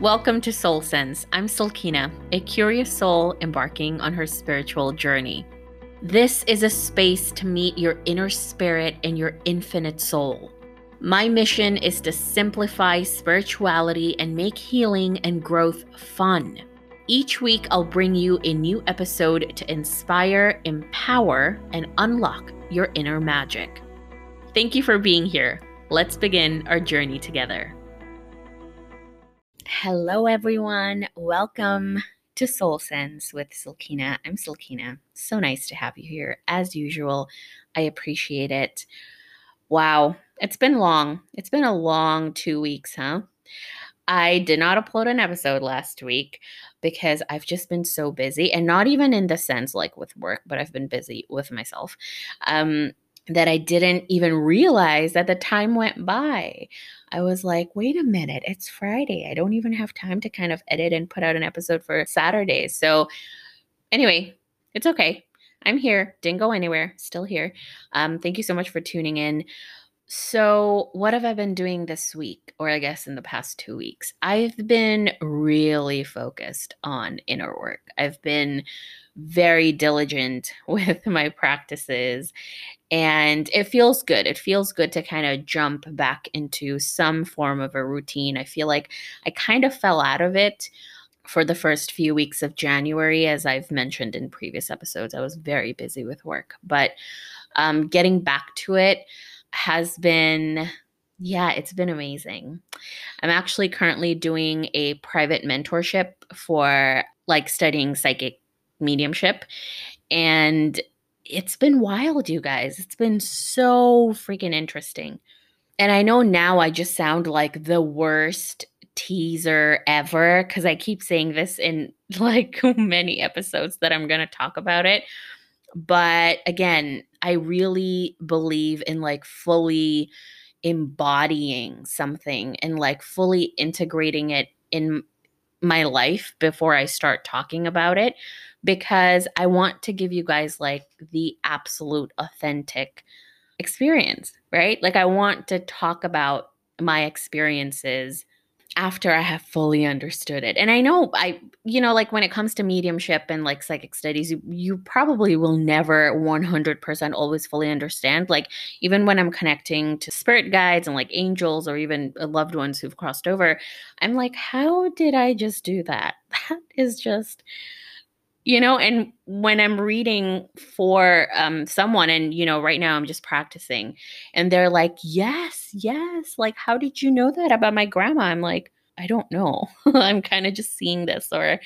Welcome to Soul Sense. I'm Silkina, a curious soul embarking on her spiritual journey. This is a space to meet your inner spirit and your infinite soul. My mission is to simplify spirituality and make healing and growth fun. Each week, I'll bring you a new episode to inspire, empower, and unlock your inner magic. Thank you for being here. Let's begin our journey together. Hello, everyone. Welcome to Soul Sense with Silkina. I'm Silkina. So nice to have you here. As usual, I appreciate it. Wow, it's been long. It's been a long two weeks, huh? I did not upload an episode last week because I've just been so busy, and not even in the sense like with work, but I've been busy with myself. Um, that I didn't even realize that the time went by. I was like, wait a minute, it's Friday. I don't even have time to kind of edit and put out an episode for Saturday. So, anyway, it's okay. I'm here. Didn't go anywhere. Still here. Um, thank you so much for tuning in. So, what have I been doing this week, or I guess in the past two weeks? I've been really focused on inner work. I've been very diligent with my practices and it feels good. It feels good to kind of jump back into some form of a routine. I feel like I kind of fell out of it for the first few weeks of January, as I've mentioned in previous episodes. I was very busy with work, but um, getting back to it has been yeah, it's been amazing. I'm actually currently doing a private mentorship for like studying psychic mediumship. And it's been wild, you guys. It's been so freaking interesting. And I know now I just sound like the worst teaser ever because I keep saying this in like many episodes that I'm going to talk about it. But again, I really believe in like fully embodying something and like fully integrating it in my life before I start talking about it because I want to give you guys like the absolute authentic experience, right? Like, I want to talk about my experiences after I have fully understood it. And I know I, you know, like when it comes to mediumship and like psychic studies, you, you probably will never 100% always fully understand. Like, even when I'm connecting to spirit guides and like angels or even uh, loved ones who've crossed over, I'm like, how did I just do that? That is just you know and when i'm reading for um someone and you know right now i'm just practicing and they're like yes yes like how did you know that about my grandma? I'm like i don't know. I'm kind of just seeing this or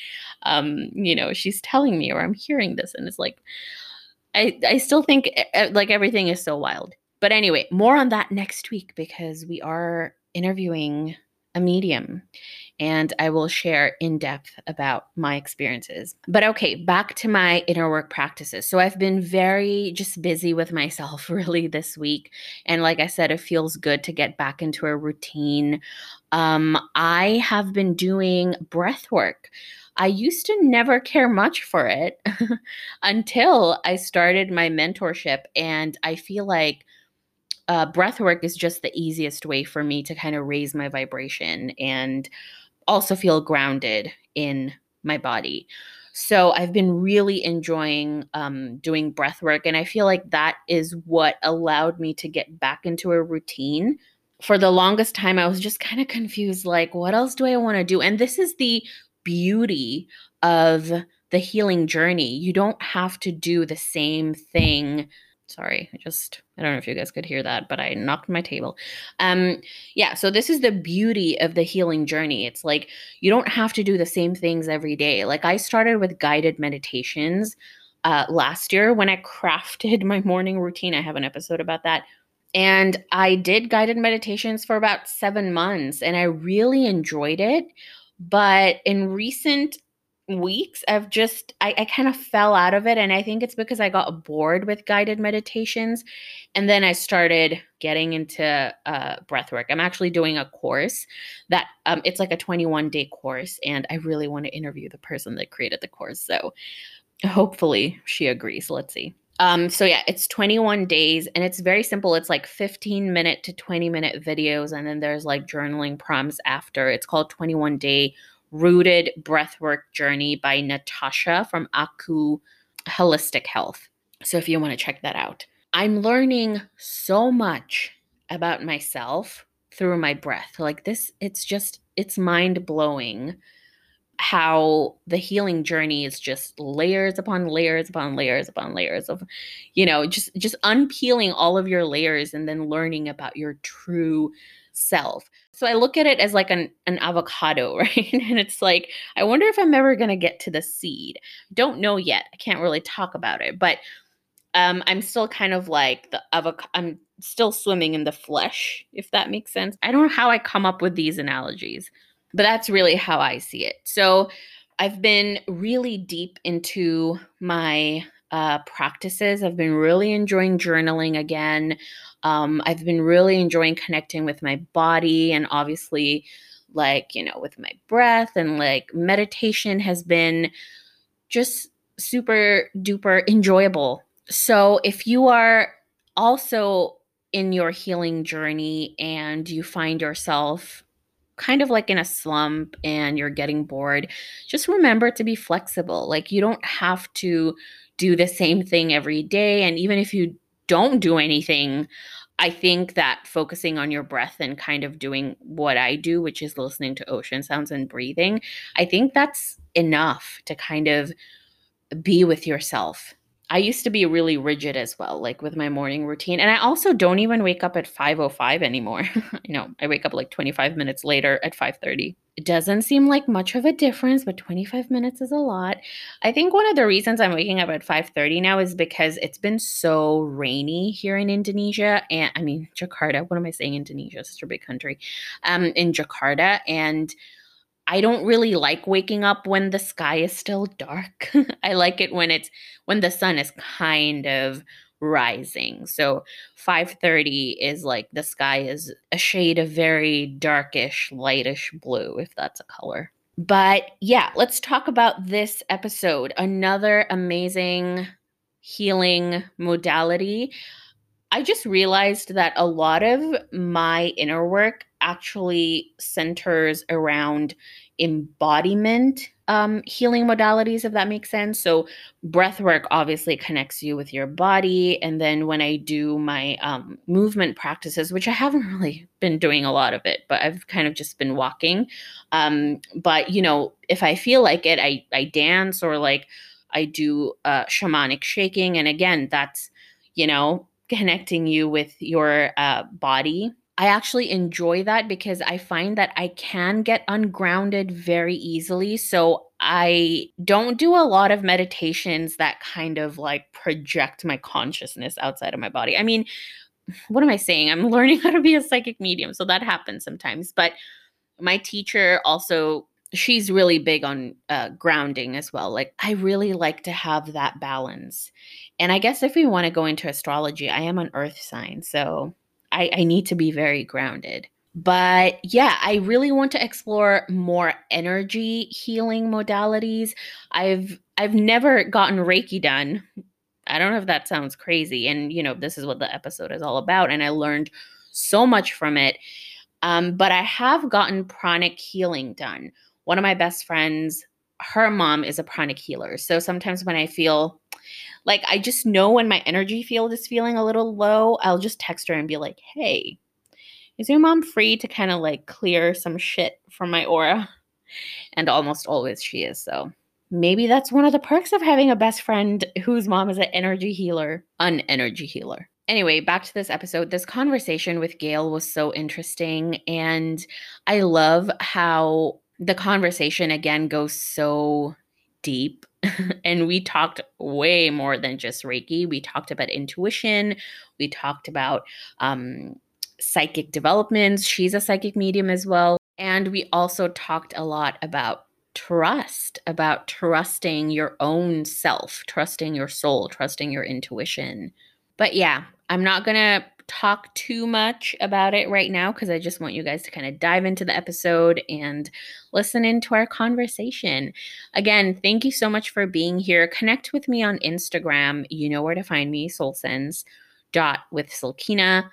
um you know she's telling me or i'm hearing this. And it's like i i still think eh, eh, like everything is so wild. But anyway more on that next week because we are interviewing a medium and I will share in depth about my experiences. But okay, back to my inner work practices. So I've been very just busy with myself really this week. And like I said, it feels good to get back into a routine. Um, I have been doing breath work. I used to never care much for it until I started my mentorship. And I feel like uh, breath work is just the easiest way for me to kind of raise my vibration and also feel grounded in my body. So I've been really enjoying um, doing breath work. And I feel like that is what allowed me to get back into a routine. For the longest time, I was just kind of confused like, what else do I want to do? And this is the beauty of the healing journey. You don't have to do the same thing Sorry, I just I don't know if you guys could hear that, but I knocked my table. Um yeah, so this is the beauty of the healing journey. It's like you don't have to do the same things every day. Like I started with guided meditations uh last year when I crafted my morning routine. I have an episode about that. And I did guided meditations for about 7 months and I really enjoyed it. But in recent weeks i've just i, I kind of fell out of it and i think it's because i got bored with guided meditations and then i started getting into uh, breath work i'm actually doing a course that um, it's like a 21 day course and i really want to interview the person that created the course so hopefully she agrees let's see Um, so yeah, it's 21 days and it's very simple. It's like 15 minute to 20 minute videos, and then there's like journaling prompts after. It's called 21 Day Rooted Breathwork Journey by Natasha from Aku Holistic Health. So if you want to check that out, I'm learning so much about myself through my breath. Like this, it's just, it's mind blowing how the healing journey is just layers upon layers upon layers upon layers of you know just just unpeeling all of your layers and then learning about your true self so i look at it as like an, an avocado right? And it's like i wonder if i'm ever going to get to the seed. Don't know yet. I can't really talk about it but um i'm still kind of like the avocado i'm still swimming in the flesh if that makes sense. I don't know how i come up with these analogies but that's really how I see it. So I've been really deep into my uh, practices. I've been really enjoying journaling again. Um, I've been really enjoying connecting with my body and obviously, like, you know, with my breath and like meditation has been just super duper enjoyable. So if you are also in your healing journey and you find yourself kind of like in a slump and you're getting bored, just remember to be flexible. Like you don't have to do the same thing every day. And even if you don't do anything, I think that focusing on your breath and kind of doing what I do, which is listening to ocean sounds and breathing, I think that's enough to kind of be with yourself I used to be really rigid as well, like with my morning routine. And I also don't even wake up at 5:05 anymore. you know, I wake up like 25 minutes later at 5:30. It doesn't seem like much of a difference, but 25 minutes is a lot. I think one of the reasons I'm waking up at 5:30 now is because it's been so rainy here in Indonesia and I mean Jakarta. What am I saying Indonesia? Such a big country. Um in Jakarta and I don't really like waking up when the sky is still dark. I like it when it's when the sun is kind of rising. So 5:30 is like the sky is a shade of very darkish, lightish blue if that's a color. But yeah, let's talk about this episode. Another amazing healing modality. I just realized that a lot of my inner work actually centers around embodiment um, healing modalities, if that makes sense. So, breath work obviously connects you with your body. And then when I do my um, movement practices, which I haven't really been doing a lot of it, but I've kind of just been walking. Um, but, you know, if I feel like it, I, I dance or like I do uh, shamanic shaking. And again, that's, you know, connecting you with your uh, body I actually enjoy that because I find that I can get ungrounded very easily. So I don't do a lot of meditations that kind of like project my consciousness outside of my body. I mean, what am I saying? I'm learning how to be a psychic medium. So that happens sometimes. But my teacher also, she's really big on uh, grounding as well. Like, I really like to have that balance. And I guess if we want to go into astrology, I am an earth sign. So I, I need to be very grounded. But yeah, I really want to explore more energy healing modalities. I've I've never gotten Reiki done. I don't know if that sounds crazy. And you know, this is what the episode is all about. And I learned so much from it. Um, but I have gotten pranic healing done. One of my best friends, her mom is a pranic healer. So sometimes when I feel like I just know when my energy field is feeling a little low, I'll just text her and be like, "Hey, is your mom free to kind of like clear some shit from my aura?" And almost always she is. So maybe that's one of the perks of having a best friend whose mom is an energy healer, an energy healer. Anyway, back to this episode. This conversation with Gail was so interesting. And I love how the conversation again goes so deep and we talked way more than just Reiki. We talked about intuition. We talked about um, psychic developments. She's a psychic medium as well. And we also talked a lot about trust, about trusting your own self, trusting your soul, trusting your intuition. But yeah, I'm not going to talk too much about it right now because I just want you guys to kind of dive into the episode and listen into our conversation. Again, thank you so much for being here. Connect with me on Instagram. You know where to find me, soulsense dot with Silkina.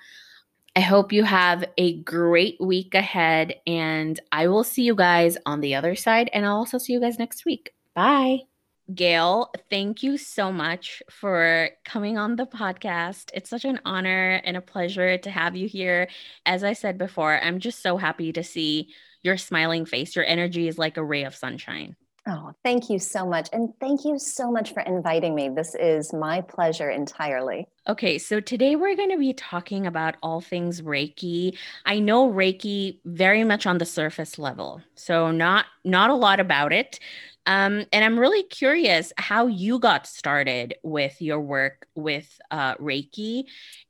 I hope you have a great week ahead, and I will see you guys on the other side, and I'll also see you guys next week. Bye. Gail, thank you so much for coming on the podcast. It's such an honor and a pleasure to have you here. As I said before, I'm just so happy to see your smiling face. Your energy is like a ray of sunshine. Oh, thank you so much. And thank you so much for inviting me. This is my pleasure entirely. Okay, so today we're going to be talking about all things Reiki. I know Reiki very much on the surface level. So not not a lot about it. Um, and I'm really curious how you got started with your work with uh, Reiki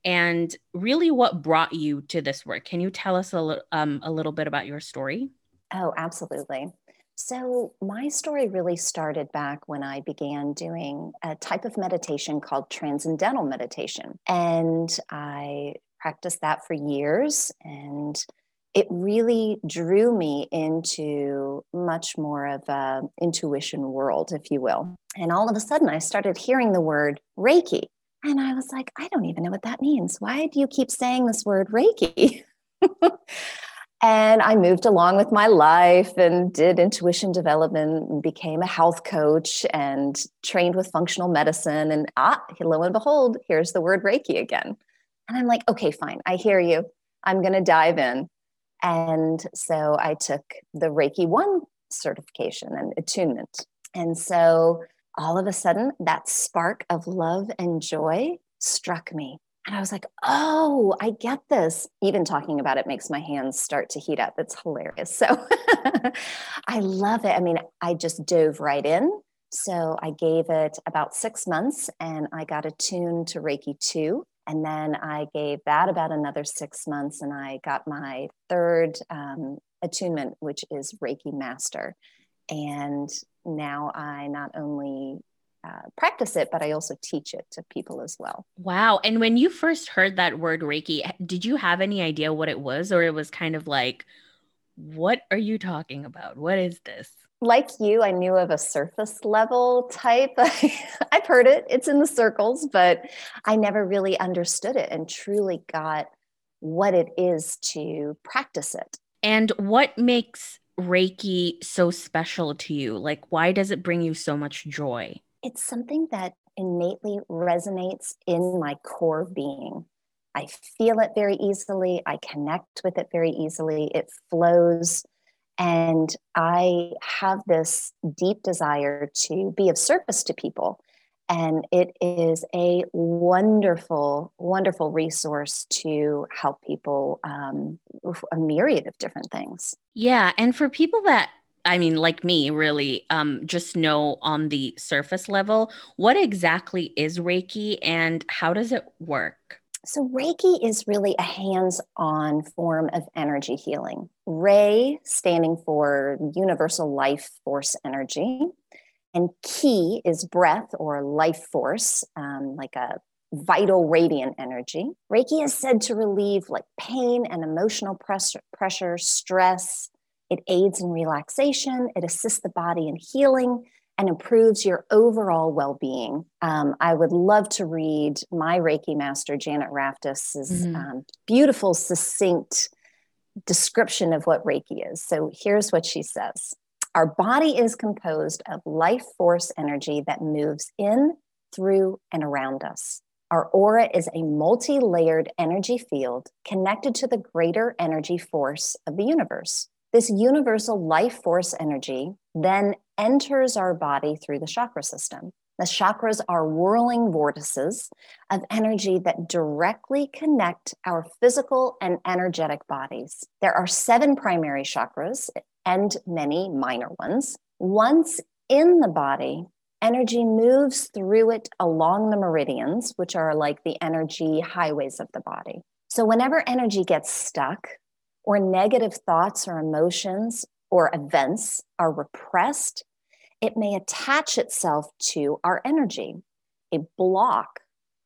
and really what brought you to this work. Can you tell us a, li- um, a little bit about your story? Oh, absolutely. So, my story really started back when I began doing a type of meditation called transcendental meditation. And I practiced that for years. And it really drew me into much more of a intuition world, if you will. And all of a sudden, I started hearing the word Reiki. And I was like, I don't even know what that means. Why do you keep saying this word Reiki? And I moved along with my life and did intuition development and became a health coach and trained with functional medicine. And ah, lo and behold, here's the word Reiki again. And I'm like, okay, fine, I hear you. I'm going to dive in. And so I took the Reiki 1 certification and attunement. And so all of a sudden, that spark of love and joy struck me. And I was like, oh, I get this. Even talking about it makes my hands start to heat up. It's hilarious. So I love it. I mean, I just dove right in. So I gave it about six months and I got attuned to Reiki 2. And then I gave that about another six months and I got my third um, attunement, which is Reiki Master. And now I not only uh, practice it, but I also teach it to people as well. Wow. And when you first heard that word Reiki, did you have any idea what it was, or it was kind of like, what are you talking about? What is this? Like you, I knew of a surface level type. I've heard it, it's in the circles, but I never really understood it and truly got what it is to practice it. And what makes Reiki so special to you? Like, why does it bring you so much joy? It's something that innately resonates in my core being. I feel it very easily. I connect with it very easily. It flows. And I have this deep desire to be of service to people. And it is a wonderful, wonderful resource to help people um, a myriad of different things. Yeah. And for people that I mean, like me, really, um, just know on the surface level what exactly is Reiki and how does it work? So, Reiki is really a hands on form of energy healing. Rei standing for universal life force energy, and Ki is breath or life force, um, like a vital radiant energy. Reiki is said to relieve like pain and emotional pressure, pressure stress, it aids in relaxation, it assists the body in healing, and improves your overall well being. Um, I would love to read my Reiki master, Janet Raftis's mm-hmm. um, beautiful, succinct description of what Reiki is. So here's what she says Our body is composed of life force energy that moves in, through, and around us. Our aura is a multi layered energy field connected to the greater energy force of the universe. This universal life force energy then enters our body through the chakra system. The chakras are whirling vortices of energy that directly connect our physical and energetic bodies. There are seven primary chakras and many minor ones. Once in the body, energy moves through it along the meridians, which are like the energy highways of the body. So, whenever energy gets stuck, or negative thoughts or emotions or events are repressed, it may attach itself to our energy. A block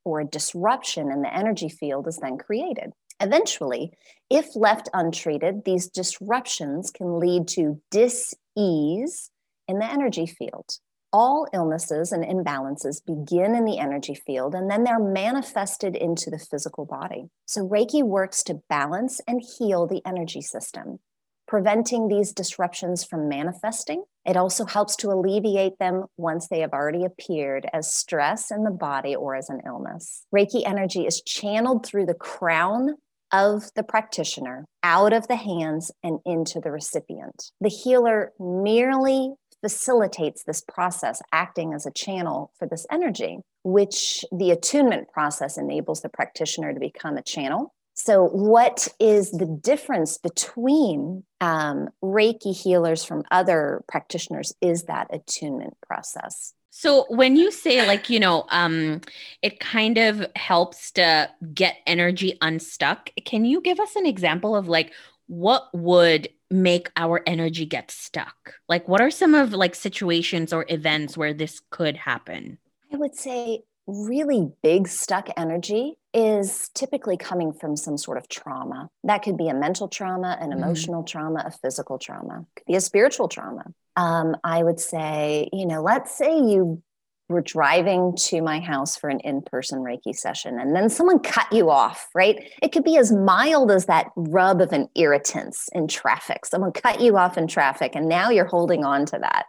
or a disruption in the energy field is then created. Eventually, if left untreated, these disruptions can lead to dis ease in the energy field. All illnesses and imbalances begin in the energy field and then they're manifested into the physical body. So, Reiki works to balance and heal the energy system, preventing these disruptions from manifesting. It also helps to alleviate them once they have already appeared as stress in the body or as an illness. Reiki energy is channeled through the crown of the practitioner out of the hands and into the recipient. The healer merely facilitates this process, acting as a channel for this energy, which the attunement process enables the practitioner to become a channel. So, what is the difference between um, Reiki healers from other practitioners? Is that attunement process? So when you say like, you know, um it kind of helps to get energy unstuck, can you give us an example of like what would make our energy get stuck? Like what are some of like situations or events where this could happen? I would say really big stuck energy is typically coming from some sort of trauma. That could be a mental trauma, an mm-hmm. emotional mm. trauma, a physical trauma, could be a spiritual trauma. Um, I would say, you know, let's say you were driving to my house for an in person Reiki session, and then someone cut you off, right? It could be as mild as that rub of an irritance in traffic. Someone cut you off in traffic, and now you're holding on to that.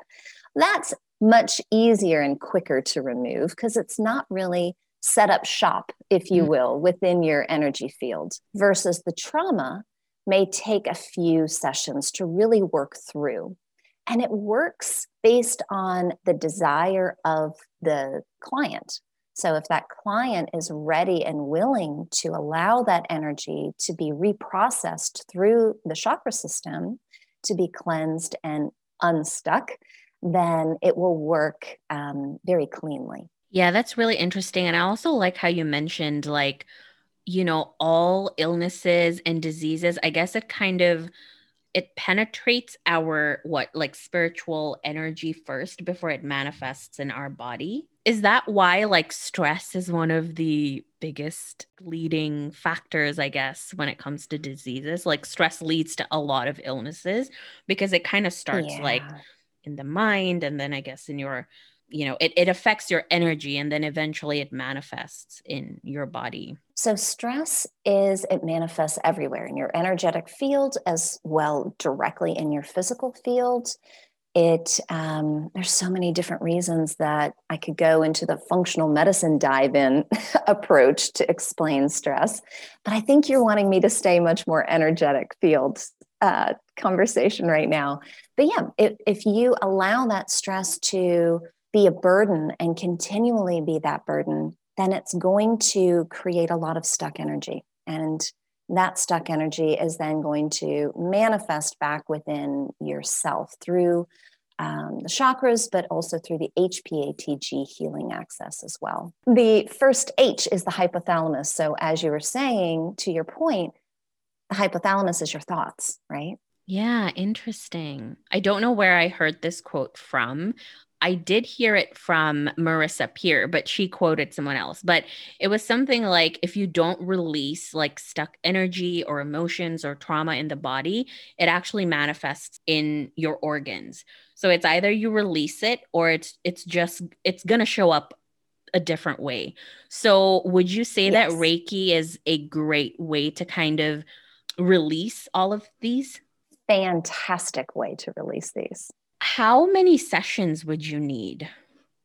That's much easier and quicker to remove because it's not really set up shop, if you mm-hmm. will, within your energy field versus the trauma may take a few sessions to really work through. And it works based on the desire of the client. So, if that client is ready and willing to allow that energy to be reprocessed through the chakra system, to be cleansed and unstuck, then it will work um, very cleanly. Yeah, that's really interesting. And I also like how you mentioned, like, you know, all illnesses and diseases, I guess it kind of it penetrates our what like spiritual energy first before it manifests in our body is that why like stress is one of the biggest leading factors i guess when it comes to diseases like stress leads to a lot of illnesses because it kind of starts yeah. like in the mind and then i guess in your you know it, it affects your energy and then eventually it manifests in your body. So stress is it manifests everywhere in your energetic field as well directly in your physical field. It um, there's so many different reasons that i could go into the functional medicine dive in approach to explain stress but i think you're wanting me to stay much more energetic field uh, conversation right now. But yeah if, if you allow that stress to be a burden and continually be that burden, then it's going to create a lot of stuck energy. And that stuck energy is then going to manifest back within yourself through um, the chakras, but also through the HPATG healing axis as well. The first H is the hypothalamus. So, as you were saying, to your point, the hypothalamus is your thoughts, right? Yeah, interesting. I don't know where I heard this quote from. I did hear it from Marissa Peer, but she quoted someone else. But it was something like if you don't release like stuck energy or emotions or trauma in the body, it actually manifests in your organs. So it's either you release it or it's it's just it's going to show up a different way. So would you say yes. that Reiki is a great way to kind of release all of these? Fantastic way to release these how many sessions would you need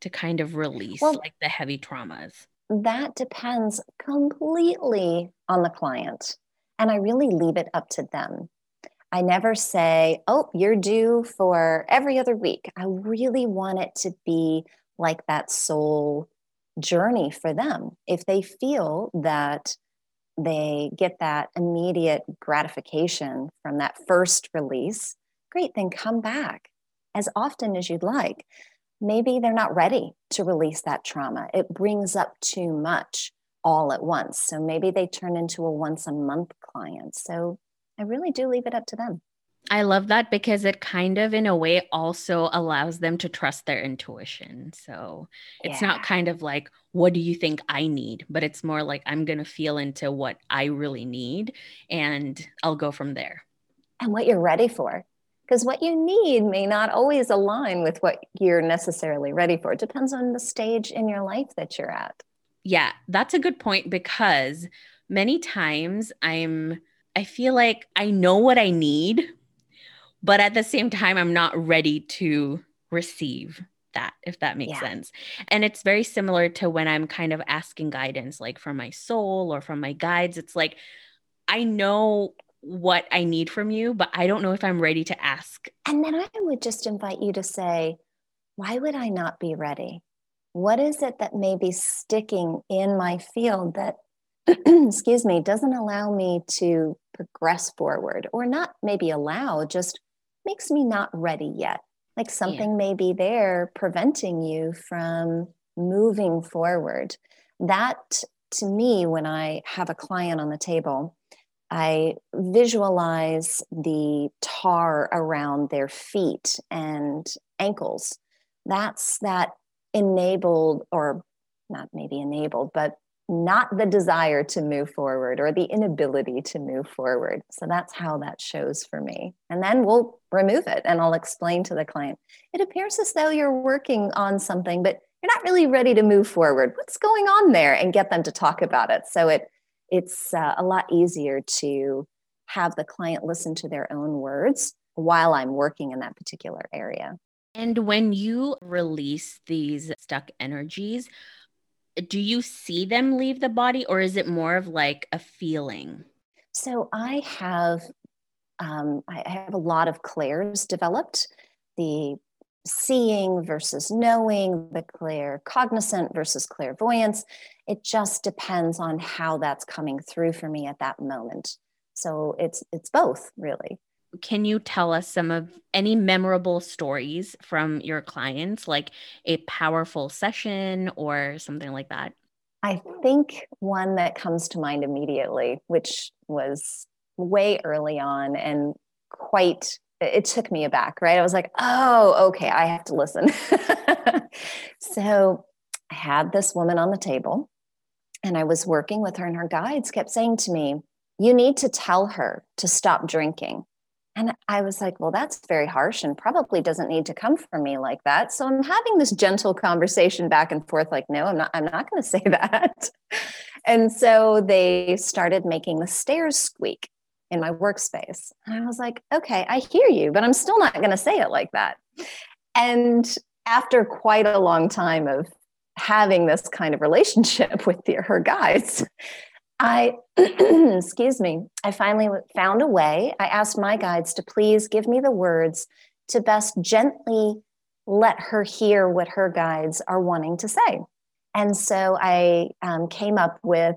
to kind of release well, like the heavy traumas? That depends completely on the client. And I really leave it up to them. I never say, oh, you're due for every other week. I really want it to be like that soul journey for them. If they feel that they get that immediate gratification from that first release, great, then come back as often as you'd like. Maybe they're not ready to release that trauma. It brings up too much all at once. So maybe they turn into a once a month client. So I really do leave it up to them. I love that because it kind of, in a way, also allows them to trust their intuition. So it's yeah. not kind of like, what do you think I need? But it's more like, I'm going to feel into what I really need and I'll go from there. And what you're ready for. Because what you need may not always align with what you're necessarily ready for. It depends on the stage in your life that you're at. Yeah, that's a good point because many times I'm, I feel like I know what I need but at the same time i'm not ready to receive that if that makes yeah. sense and it's very similar to when i'm kind of asking guidance like from my soul or from my guides it's like i know what i need from you but i don't know if i'm ready to ask and then i would just invite you to say why would i not be ready what is it that may be sticking in my field that excuse me doesn't allow me to progress forward or not maybe allow just makes me not ready yet. Like something yeah. may be there preventing you from moving forward. That to me, when I have a client on the table, I visualize the tar around their feet and ankles. That's that enabled, or not maybe enabled, but not the desire to move forward or the inability to move forward. So that's how that shows for me. And then we'll remove it and I'll explain to the client it appears as though you're working on something, but you're not really ready to move forward. What's going on there? And get them to talk about it. So it it's uh, a lot easier to have the client listen to their own words while I'm working in that particular area. And when you release these stuck energies, do you see them leave the body or is it more of like a feeling? So I have um, I have a lot of clairs developed. The seeing versus knowing, the clair cognizant versus clairvoyance. It just depends on how that's coming through for me at that moment. So it's it's both really can you tell us some of any memorable stories from your clients, like a powerful session or something like that? I think one that comes to mind immediately, which was way early on and quite, it took me aback, right? I was like, oh, okay, I have to listen. so I had this woman on the table and I was working with her, and her guides kept saying to me, You need to tell her to stop drinking. And I was like, well, that's very harsh and probably doesn't need to come from me like that. So I'm having this gentle conversation back and forth, like, no, I'm not, I'm not going to say that. and so they started making the stairs squeak in my workspace. And I was like, okay, I hear you, but I'm still not going to say it like that. And after quite a long time of having this kind of relationship with the, her guides, I, excuse me, I finally found a way. I asked my guides to please give me the words to best gently let her hear what her guides are wanting to say. And so I um, came up with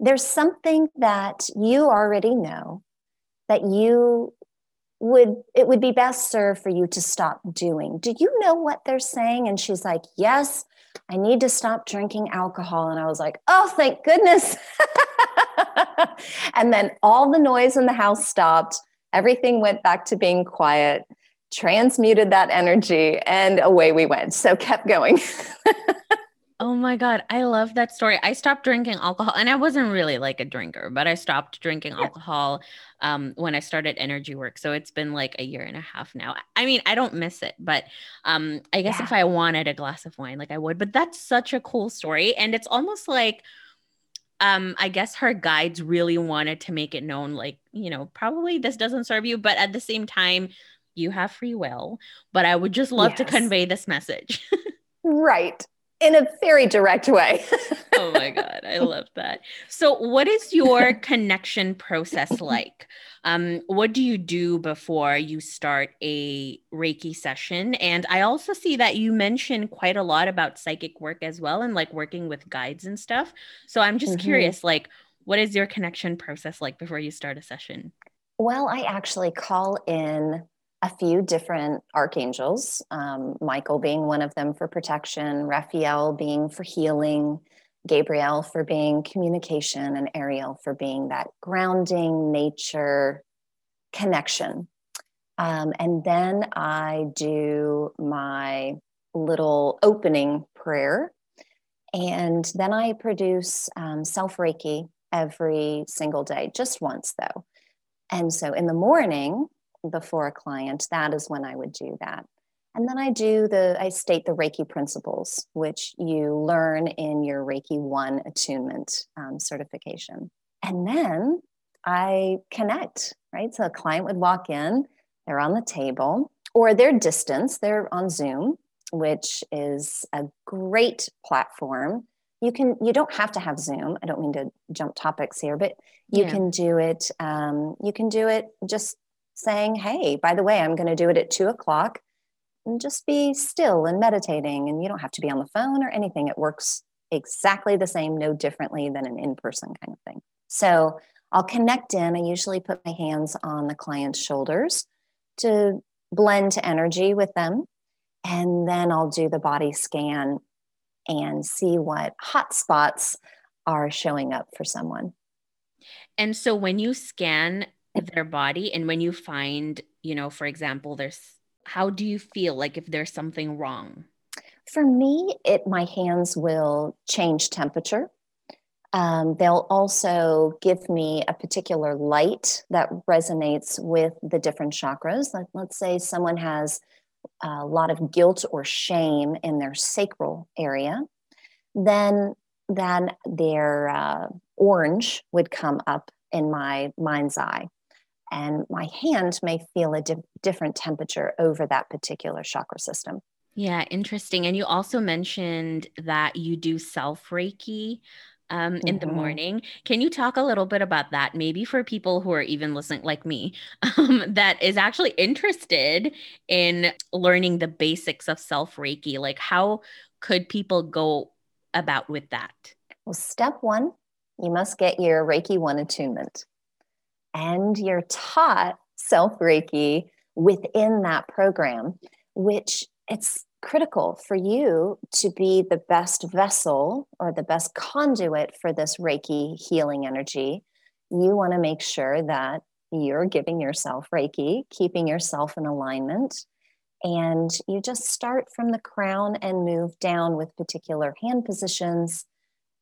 there's something that you already know that you would it would be best served for you to stop doing. Do you know what they're saying? And she's like, Yes, I need to stop drinking alcohol. And I was like, oh, thank goodness. and then all the noise in the house stopped. Everything went back to being quiet, transmuted that energy, and away we went. So kept going. Oh my God. I love that story. I stopped drinking alcohol and I wasn't really like a drinker, but I stopped drinking yeah. alcohol um, when I started energy work. So it's been like a year and a half now. I mean, I don't miss it, but um, I guess yeah. if I wanted a glass of wine, like I would. But that's such a cool story. And it's almost like, um, I guess her guides really wanted to make it known, like, you know, probably this doesn't serve you, but at the same time, you have free will. But I would just love yes. to convey this message. right in a very direct way. oh my God. I love that. So, what is your connection process like? Um, what do you do before you start a Reiki session? And I also see that you mention quite a lot about psychic work as well and like working with guides and stuff. So, I'm just mm-hmm. curious, like, what is your connection process like before you start a session? Well, I actually call in a few different archangels, um, Michael being one of them for protection, Raphael being for healing, Gabriel for being communication, and Ariel for being that grounding nature connection. Um, and then I do my little opening prayer. And then I produce um, self Reiki every single day, just once though. And so in the morning before a client, that is when I would do that. And then I do the, I state the Reiki principles, which you learn in your Reiki 1 attunement um, certification. And then I connect, right? So a client would walk in, they're on the table, or they're distance, they're on Zoom, which is a great platform. You can, you don't have to have Zoom. I don't mean to jump topics here, but you yeah. can do it. Um, you can do it just saying, "Hey, by the way, I'm going to do it at two o'clock." And just be still and meditating, and you don't have to be on the phone or anything. It works exactly the same, no differently than an in-person kind of thing. So I'll connect in. I usually put my hands on the client's shoulders to blend energy with them. And then I'll do the body scan and see what hot spots are showing up for someone. And so when you scan their body and when you find, you know, for example, there's how do you feel like if there's something wrong? For me, it my hands will change temperature. Um, they'll also give me a particular light that resonates with the different chakras. Like, let's say someone has a lot of guilt or shame in their sacral area, then then their uh, orange would come up in my mind's eye, and my hand may feel a di- different temperature over that particular chakra system. Yeah, interesting. And you also mentioned that you do self Reiki um, in mm-hmm. the morning. Can you talk a little bit about that? Maybe for people who are even listening, like me, um, that is actually interested in learning the basics of self Reiki. Like, how could people go about with that? Well, step one, you must get your Reiki 1 attunement. And you're taught self Reiki within that program, which it's critical for you to be the best vessel or the best conduit for this Reiki healing energy. You want to make sure that you're giving yourself Reiki, keeping yourself in alignment. And you just start from the crown and move down with particular hand positions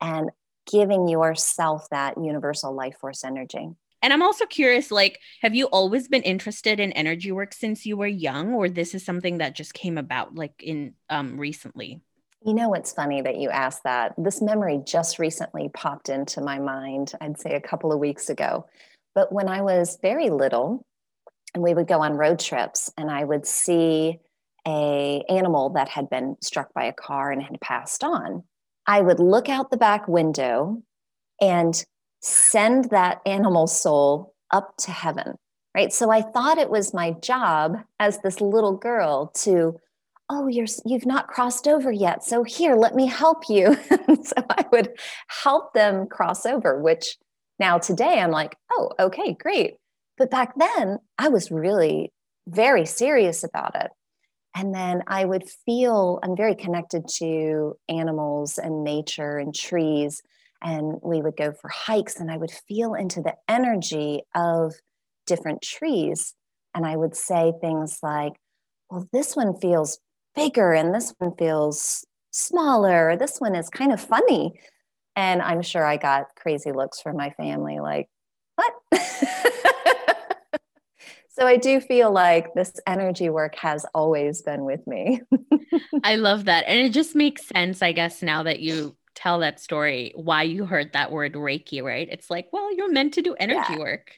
and giving yourself that universal life force energy. And I'm also curious like, have you always been interested in energy work since you were young, or this is something that just came about like in um, recently? You know, it's funny that you asked that. This memory just recently popped into my mind, I'd say a couple of weeks ago. But when I was very little, and we would go on road trips, and I would see a animal that had been struck by a car and had passed on. I would look out the back window and send that animal soul up to heaven, right? So I thought it was my job as this little girl to, oh, you're you've not crossed over yet, so here, let me help you. so I would help them cross over, which now today I'm like, oh, okay, great. But back then I was really very serious about it. And then I would feel I'm very connected to animals and nature and trees and we would go for hikes and i would feel into the energy of different trees and i would say things like well this one feels bigger and this one feels smaller this one is kind of funny. And i'm sure i got crazy looks from my family like what? So i do feel like this energy work has always been with me. I love that and it just makes sense i guess now that you tell that story why you heard that word reiki right? It's like well you're meant to do energy yeah. work.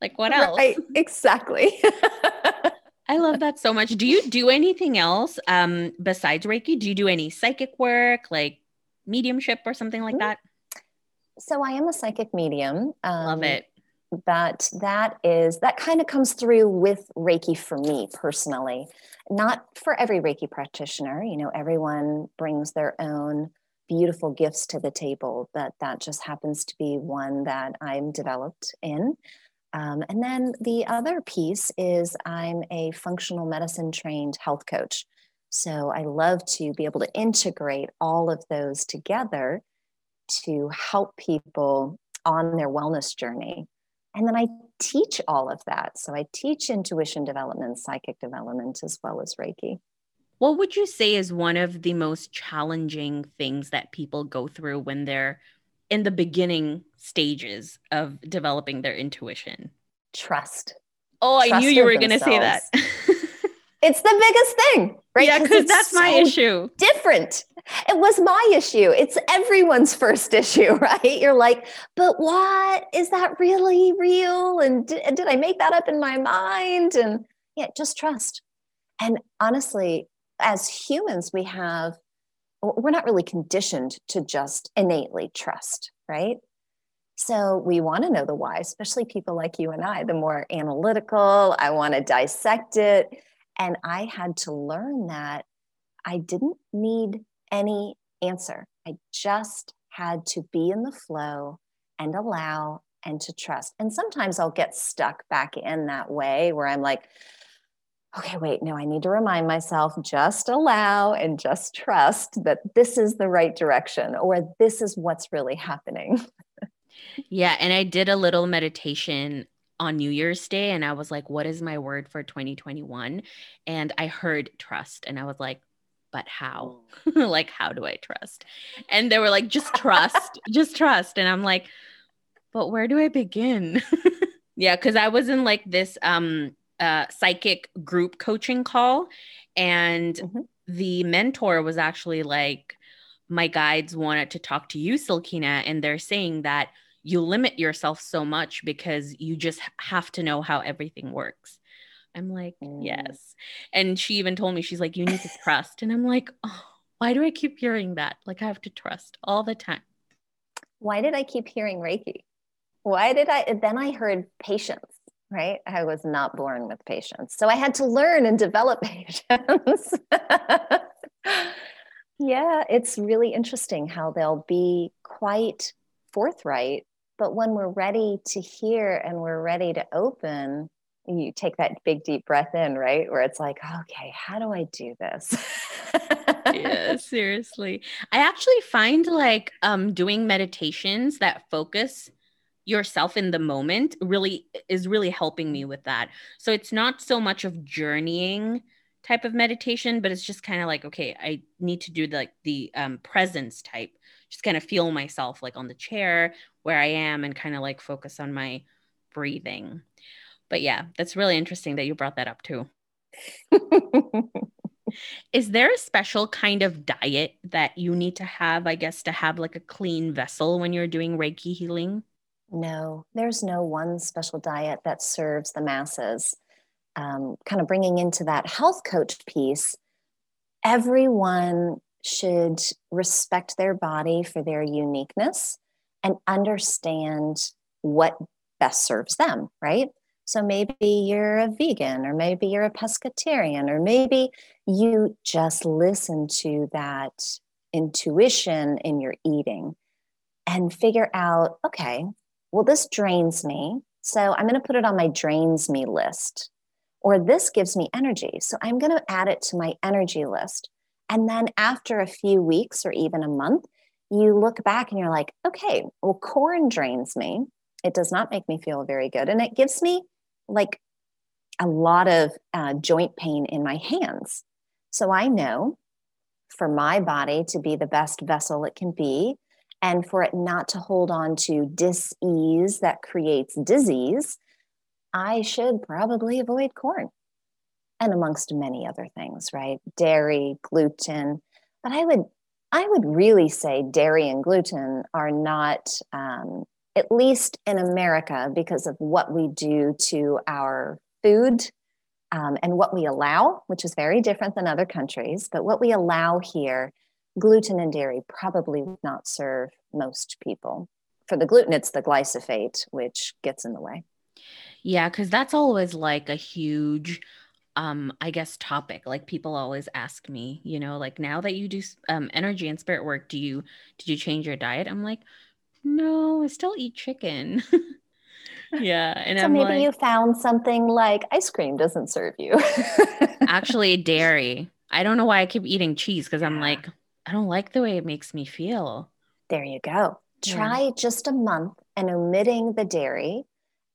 Like what else? right, exactly. I love that so much. Do you do anything else um besides reiki? Do you do any psychic work like mediumship or something like that? So i am a psychic medium um, love it. but that is that kind of comes through with reiki for me personally. Not for every reiki practitioner you know everyone brings their own beautiful gifts to the table, but that just happens to be one that I'm developed in. Um, and then the other piece is I'm a functional medicine trained health coach. So I love to be able to integrate all of those together to help people on their wellness journey. And then I teach all of that. So I teach intuition development, psychic development, as well as Reiki. What would you say is one of the most challenging things that people go through when they're in the beginning stages of developing their intuition? Trust. Oh, I knew you were going to say that. it's the biggest thing, right? Yeah, because that's so my issue. Different. It was my issue. It's everyone's first issue, right? You're like, but what is that really real? And did, did I make that up in my mind? And yeah, just trust. And honestly, as humans, we have, we're not really conditioned to just innately trust, right? So we want to know the why, especially people like you and I, the more analytical, I want to dissect it. And I had to learn that I didn't need any answer. I just had to be in the flow and allow and to trust. And sometimes I'll get stuck back in that way where I'm like, okay, wait, no, I need to remind myself just allow and just trust that this is the right direction or this is what's really happening. yeah. And I did a little meditation on New Year's Day and I was like, what is my word for 2021? And I heard trust and I was like, but how? Like, how do I trust? And they were like, just trust, just trust. And I'm like, but where do I begin? yeah, because I was in like this um uh psychic group coaching call, and mm-hmm. the mentor was actually like, my guides wanted to talk to you, Silkina, and they're saying that you limit yourself so much because you just have to know how everything works. I'm like, mm. yes. And she even told me, she's like, you need to trust. And I'm like, oh, why do I keep hearing that? Like, I have to trust all the time. Why did I keep hearing Reiki? Why did I? Then I heard patience, right? I was not born with patience. So I had to learn and develop patience. yeah, it's really interesting how they'll be quite forthright. But when we're ready to hear and we're ready to open, you take that big deep breath in, right? Where it's like, okay, how do I do this? yeah, seriously. I actually find like um doing meditations that focus yourself in the moment really is really helping me with that. So it's not so much of journeying type of meditation, but it's just kind of like, okay, I need to do the, like the um, presence type, just kind of feel myself like on the chair where I am and kind of like focus on my breathing. But yeah, that's really interesting that you brought that up too. Is there a special kind of diet that you need to have, I guess, to have like a clean vessel when you're doing Reiki healing? No, there's no one special diet that serves the masses. Um, kind of bringing into that health coach piece, everyone should respect their body for their uniqueness and understand what best serves them, right? So maybe you're a vegan, or maybe you're a pescatarian, or maybe you just listen to that intuition in your eating and figure out okay, well, this drains me. So I'm going to put it on my drains me list. Or this gives me energy. So I'm going to add it to my energy list. And then after a few weeks or even a month, you look back and you're like, okay, well, corn drains me. It does not make me feel very good. And it gives me like a lot of uh, joint pain in my hands. So I know for my body to be the best vessel it can be and for it not to hold on to dis-ease that creates disease, I should probably avoid corn and amongst many other things, right? Dairy, gluten. But I would I would really say dairy and gluten are not um, at least in America, because of what we do to our food um, and what we allow, which is very different than other countries, but what we allow here, gluten and dairy probably would not serve most people. For the gluten, it's the glyphosate, which gets in the way. Yeah, because that's always like a huge um i guess topic like people always ask me you know like now that you do um energy and spirit work do you did you change your diet i'm like no, I still eat chicken. yeah. And so I'm maybe like, you found something like ice cream doesn't serve you. actually, dairy. I don't know why I keep eating cheese because I'm like, I don't like the way it makes me feel. There you go. Try just a month and omitting the dairy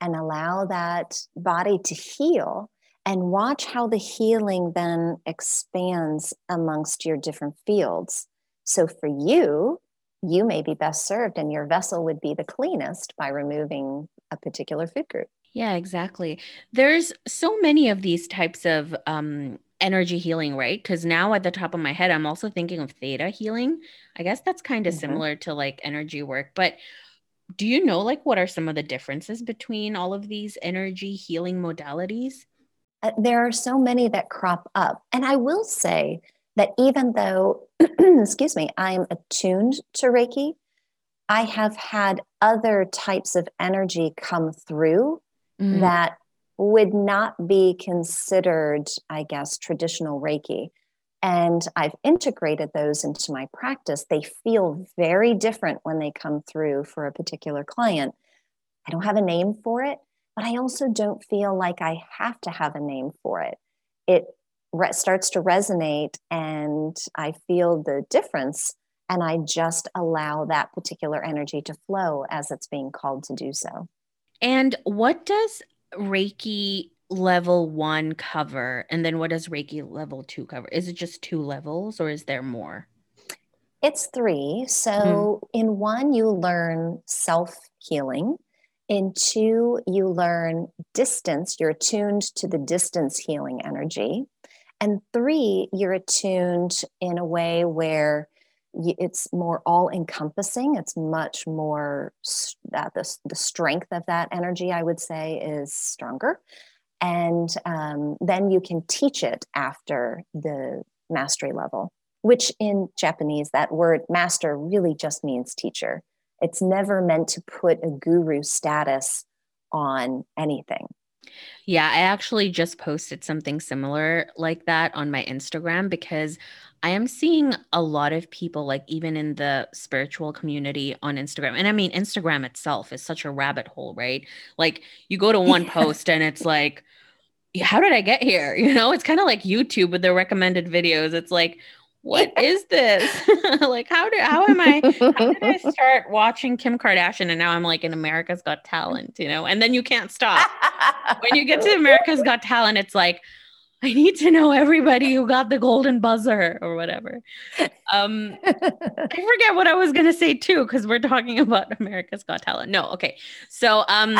and allow that body to heal and watch how the healing then expands amongst your different fields. So for you, you may be best served and your vessel would be the cleanest by removing a particular food group. Yeah, exactly. There's so many of these types of um, energy healing, right? Because now at the top of my head, I'm also thinking of theta healing. I guess that's kind of mm-hmm. similar to like energy work. But do you know like what are some of the differences between all of these energy healing modalities? Uh, there are so many that crop up. And I will say that even though, excuse me, I am attuned to Reiki, I have had other types of energy come through mm. that would not be considered, I guess, traditional Reiki. And I've integrated those into my practice. They feel very different when they come through for a particular client. I don't have a name for it, but I also don't feel like I have to have a name for it. It re- starts to resonate and I feel the difference and I just allow that particular energy to flow as it's being called to do so. And what does Reiki level one cover? And then what does Reiki level two cover? Is it just two levels or is there more? It's three. So mm-hmm. in one, you learn self healing. In two, you learn distance. You're attuned to the distance healing energy. And three, you're attuned in a way where it's more all encompassing it's much more uh, the, the strength of that energy i would say is stronger. And um, then you can teach it after the mastery level which in japanese that word master really just means teacher. It's never meant to put a guru status on anything yeah, I actually just posted something similar like that on my Instagram because I am seeing a lot of people, like even in the spiritual community on Instagram. And I mean, Instagram itself is such a rabbit hole, right? Like you go to one yeah. post and it's like, how did I get here? You know, it's kind of like YouTube with the recommended videos. It's like, what is this? like, how do how am I? How did I start watching Kim Kardashian and now I'm like in America's Got Talent, you know? And then you can't stop. when you get to America's Got Talent, it's like, I need to know everybody who got the golden buzzer or whatever. Um, I forget what I was gonna say too, because we're talking about America's Got Talent. No, okay. So um,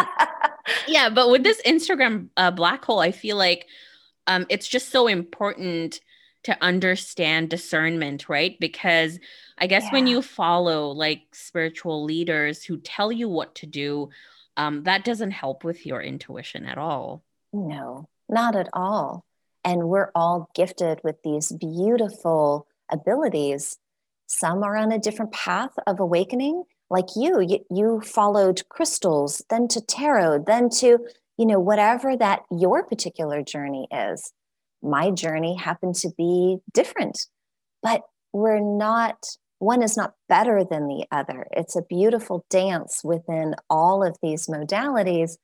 yeah, but with this Instagram uh, black hole, I feel like um, it's just so important to understand discernment, right? Because I guess yeah. when you follow like spiritual leaders who tell you what to do, um, that doesn't help with your intuition at all. No, not at all and we're all gifted with these beautiful abilities some are on a different path of awakening like you you, you followed crystals then to tarot then to you know whatever that your particular journey is my journey happened to be different. But we're not one is not better than the other. It's a beautiful dance within all of these modalities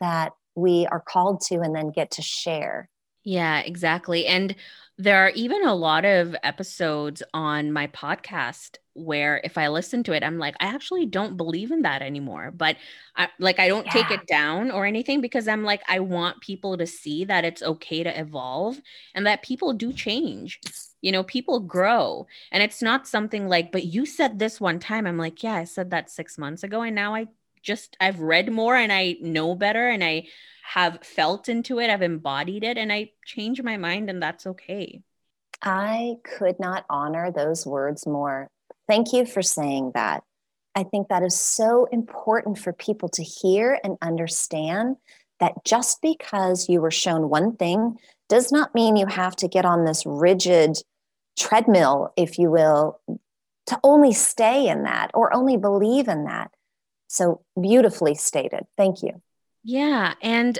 that we are called to and then get to share. Yeah, exactly. And there are even a lot of episodes on my podcast where if I listen to it, I'm like, I actually don't believe in that anymore. But I like I don't yeah. take it down or anything because I'm like, I want people to see that it's okay to evolve and that people do change. You know, people grow. And it's not something like, but you said this one time. I'm like, yeah, I said that six months ago. And now I just I've read more and I know better and I have felt into it, I've embodied it, and I change my mind, and that's okay. I could not honor those words more. Thank you for saying that. I think that is so important for people to hear and understand that just because you were shown one thing does not mean you have to get on this rigid treadmill, if you will, to only stay in that or only believe in that. So beautifully stated. Thank you. Yeah. And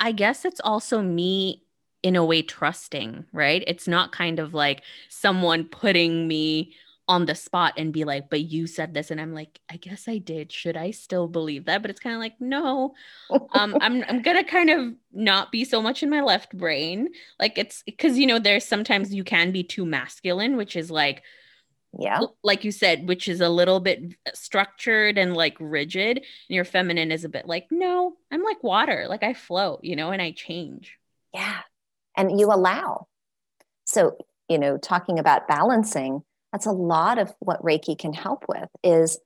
I guess it's also me in a way trusting, right? It's not kind of like someone putting me on the spot and be like, but you said this. And I'm like, I guess I did. Should I still believe that? But it's kind of like, no. Um, I'm I'm gonna kind of not be so much in my left brain. Like it's because you know, there's sometimes you can be too masculine, which is like Yeah. Like you said, which is a little bit uh, structured and like rigid. And your feminine is a bit like, no, I'm like water. Like I float, you know, and I change. Yeah. And you allow. So, you know, talking about balancing, that's a lot of what Reiki can help with is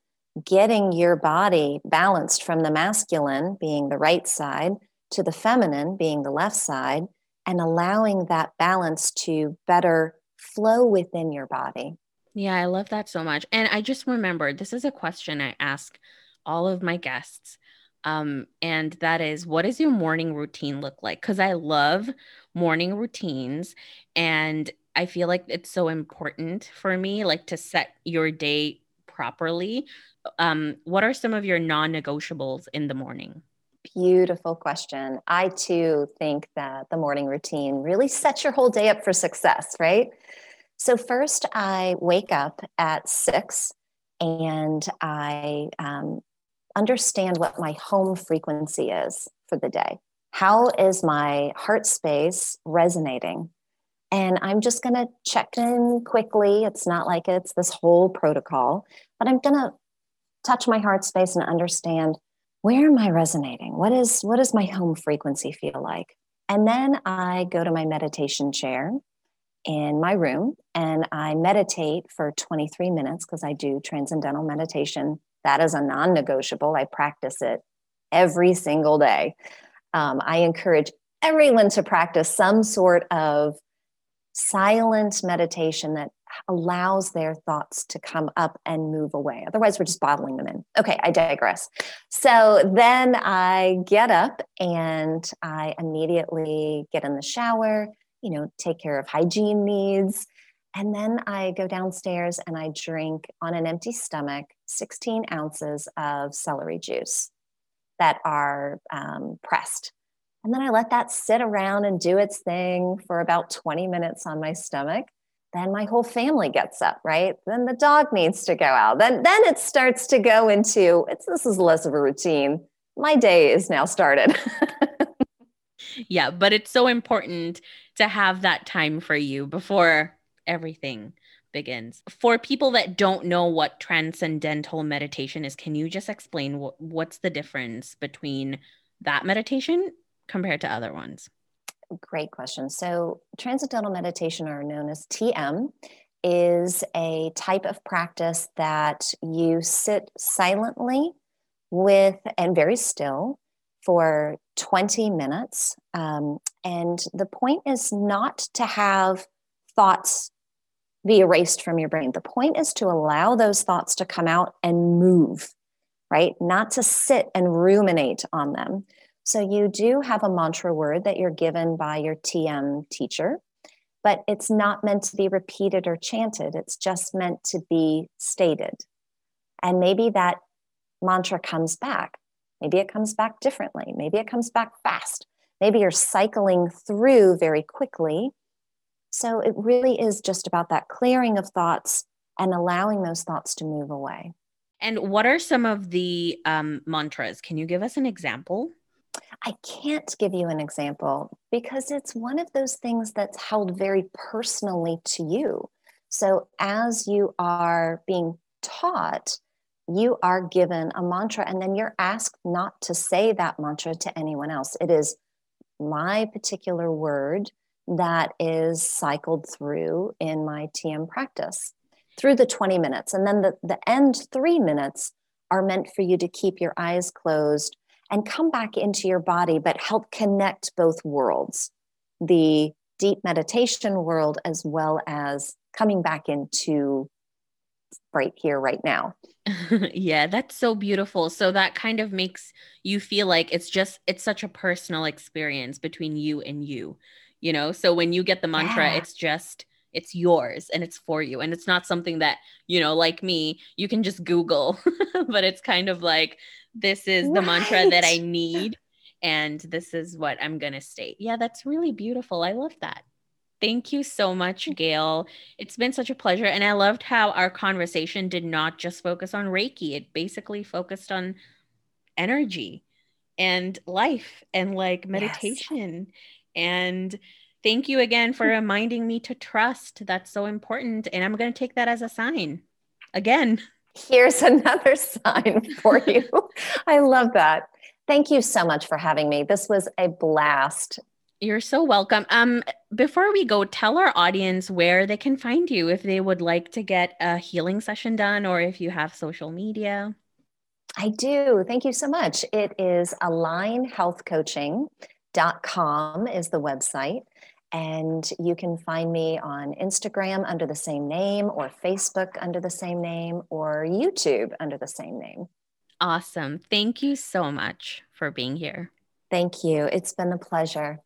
getting your body balanced from the masculine being the right side to the feminine being the left side and allowing that balance to better flow within your body. Yeah, I love that so much. And I just remembered this is a question I ask all of my guests. Um, and that is what does your morning routine look like? Because I love morning routines and I feel like it's so important for me, like to set your day properly. Um, what are some of your non negotiables in the morning? Beautiful question. I too think that the morning routine really sets your whole day up for success, right? So, first, I wake up at six and I um, understand what my home frequency is for the day. How is my heart space resonating? And I'm just going to check in quickly. It's not like it's this whole protocol, but I'm going to touch my heart space and understand where am I resonating? What is what does my home frequency feel like? And then I go to my meditation chair in my room and I meditate for 23 minutes because I do transcendental meditation. That is a non negotiable. I practice it every single day. Um, I encourage everyone to practice some sort of silent meditation that allows their thoughts to come up and move away. Otherwise, we're just bottling them in. Okay, I digress. So then I get up and I immediately get in the shower, you know, take care of hygiene needs. And then I go downstairs and I drink on an empty stomach 16 ounces of celery juice that are um, pressed. And then I let that sit around and do its thing for about 20 minutes on my stomach. Then my whole family gets up, right? Then the dog needs to go out. Then, then it starts to go into it's this is less of a routine. My day is now started. yeah, but it's so important to have that time for you before everything begins. For people that don't know what transcendental meditation is, can you just explain what, what's the difference between that meditation compared to other ones? Great question. So, transcendental meditation, or known as TM, is a type of practice that you sit silently with and very still for 20 minutes. Um, and the point is not to have thoughts be erased from your brain. The point is to allow those thoughts to come out and move, right? Not to sit and ruminate on them. So you do have a mantra word that you're given by your TM teacher, but it's not meant to be repeated or chanted. It's just meant to be stated. And maybe that mantra comes back. Maybe it comes back differently. Maybe it comes back fast. Maybe you're cycling through very quickly. So it really is just about that clearing of thoughts and allowing those thoughts to move away. And what are some of the um, mantras? Can you give us an example? I can't give you an example because it's one of those things that's held very personally to you. So, as you are being taught, you are given a mantra, and then you're asked not to say that mantra to anyone else. It is my particular word that is cycled through in my TM practice through the 20 minutes. And then the, the end three minutes are meant for you to keep your eyes closed and come back into your body, but help connect both worlds the deep meditation world as well as coming back into right here, right now. yeah, that's so beautiful. So that kind of makes you feel like it's just, it's such a personal experience between you and you, you know? So when you get the mantra, yeah. it's just, it's yours and it's for you. And it's not something that, you know, like me, you can just Google, but it's kind of like, this is the mantra that I need. And this is what I'm going to state. Yeah, that's really beautiful. I love that. Thank you so much, mm. Gail. It's been such a pleasure. And I loved how our conversation did not just focus on Reiki, it basically focused on energy and life and like meditation yes. and Thank you again for mm. reminding me to trust. That's so important. And I'm going to take that as a sign again. Here's another sign for you. I love that. Thank you so much for having me. This was a blast. You're so welcome. Um, before we go, tell our audience where they can find you if they would like to get a healing session done or if you have social media. I do. Thank you so much. It is alignhealthcoaching.com is the website. And you can find me on Instagram under the same name, or Facebook under the same name, or YouTube under the same name. Awesome. Thank you so much for being here. Thank you. It's been a pleasure.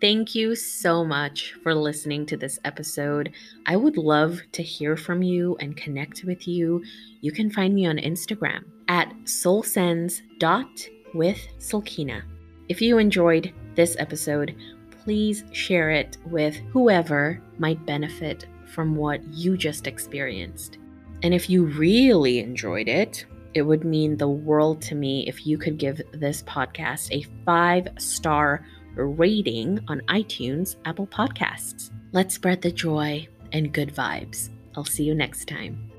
Thank you so much for listening to this episode. I would love to hear from you and connect with you. You can find me on Instagram at soulsense.withsilkina. If you enjoyed this episode, please share it with whoever might benefit from what you just experienced. And if you really enjoyed it, it would mean the world to me if you could give this podcast a five star rating on iTunes, Apple Podcasts. Let's spread the joy and good vibes. I'll see you next time.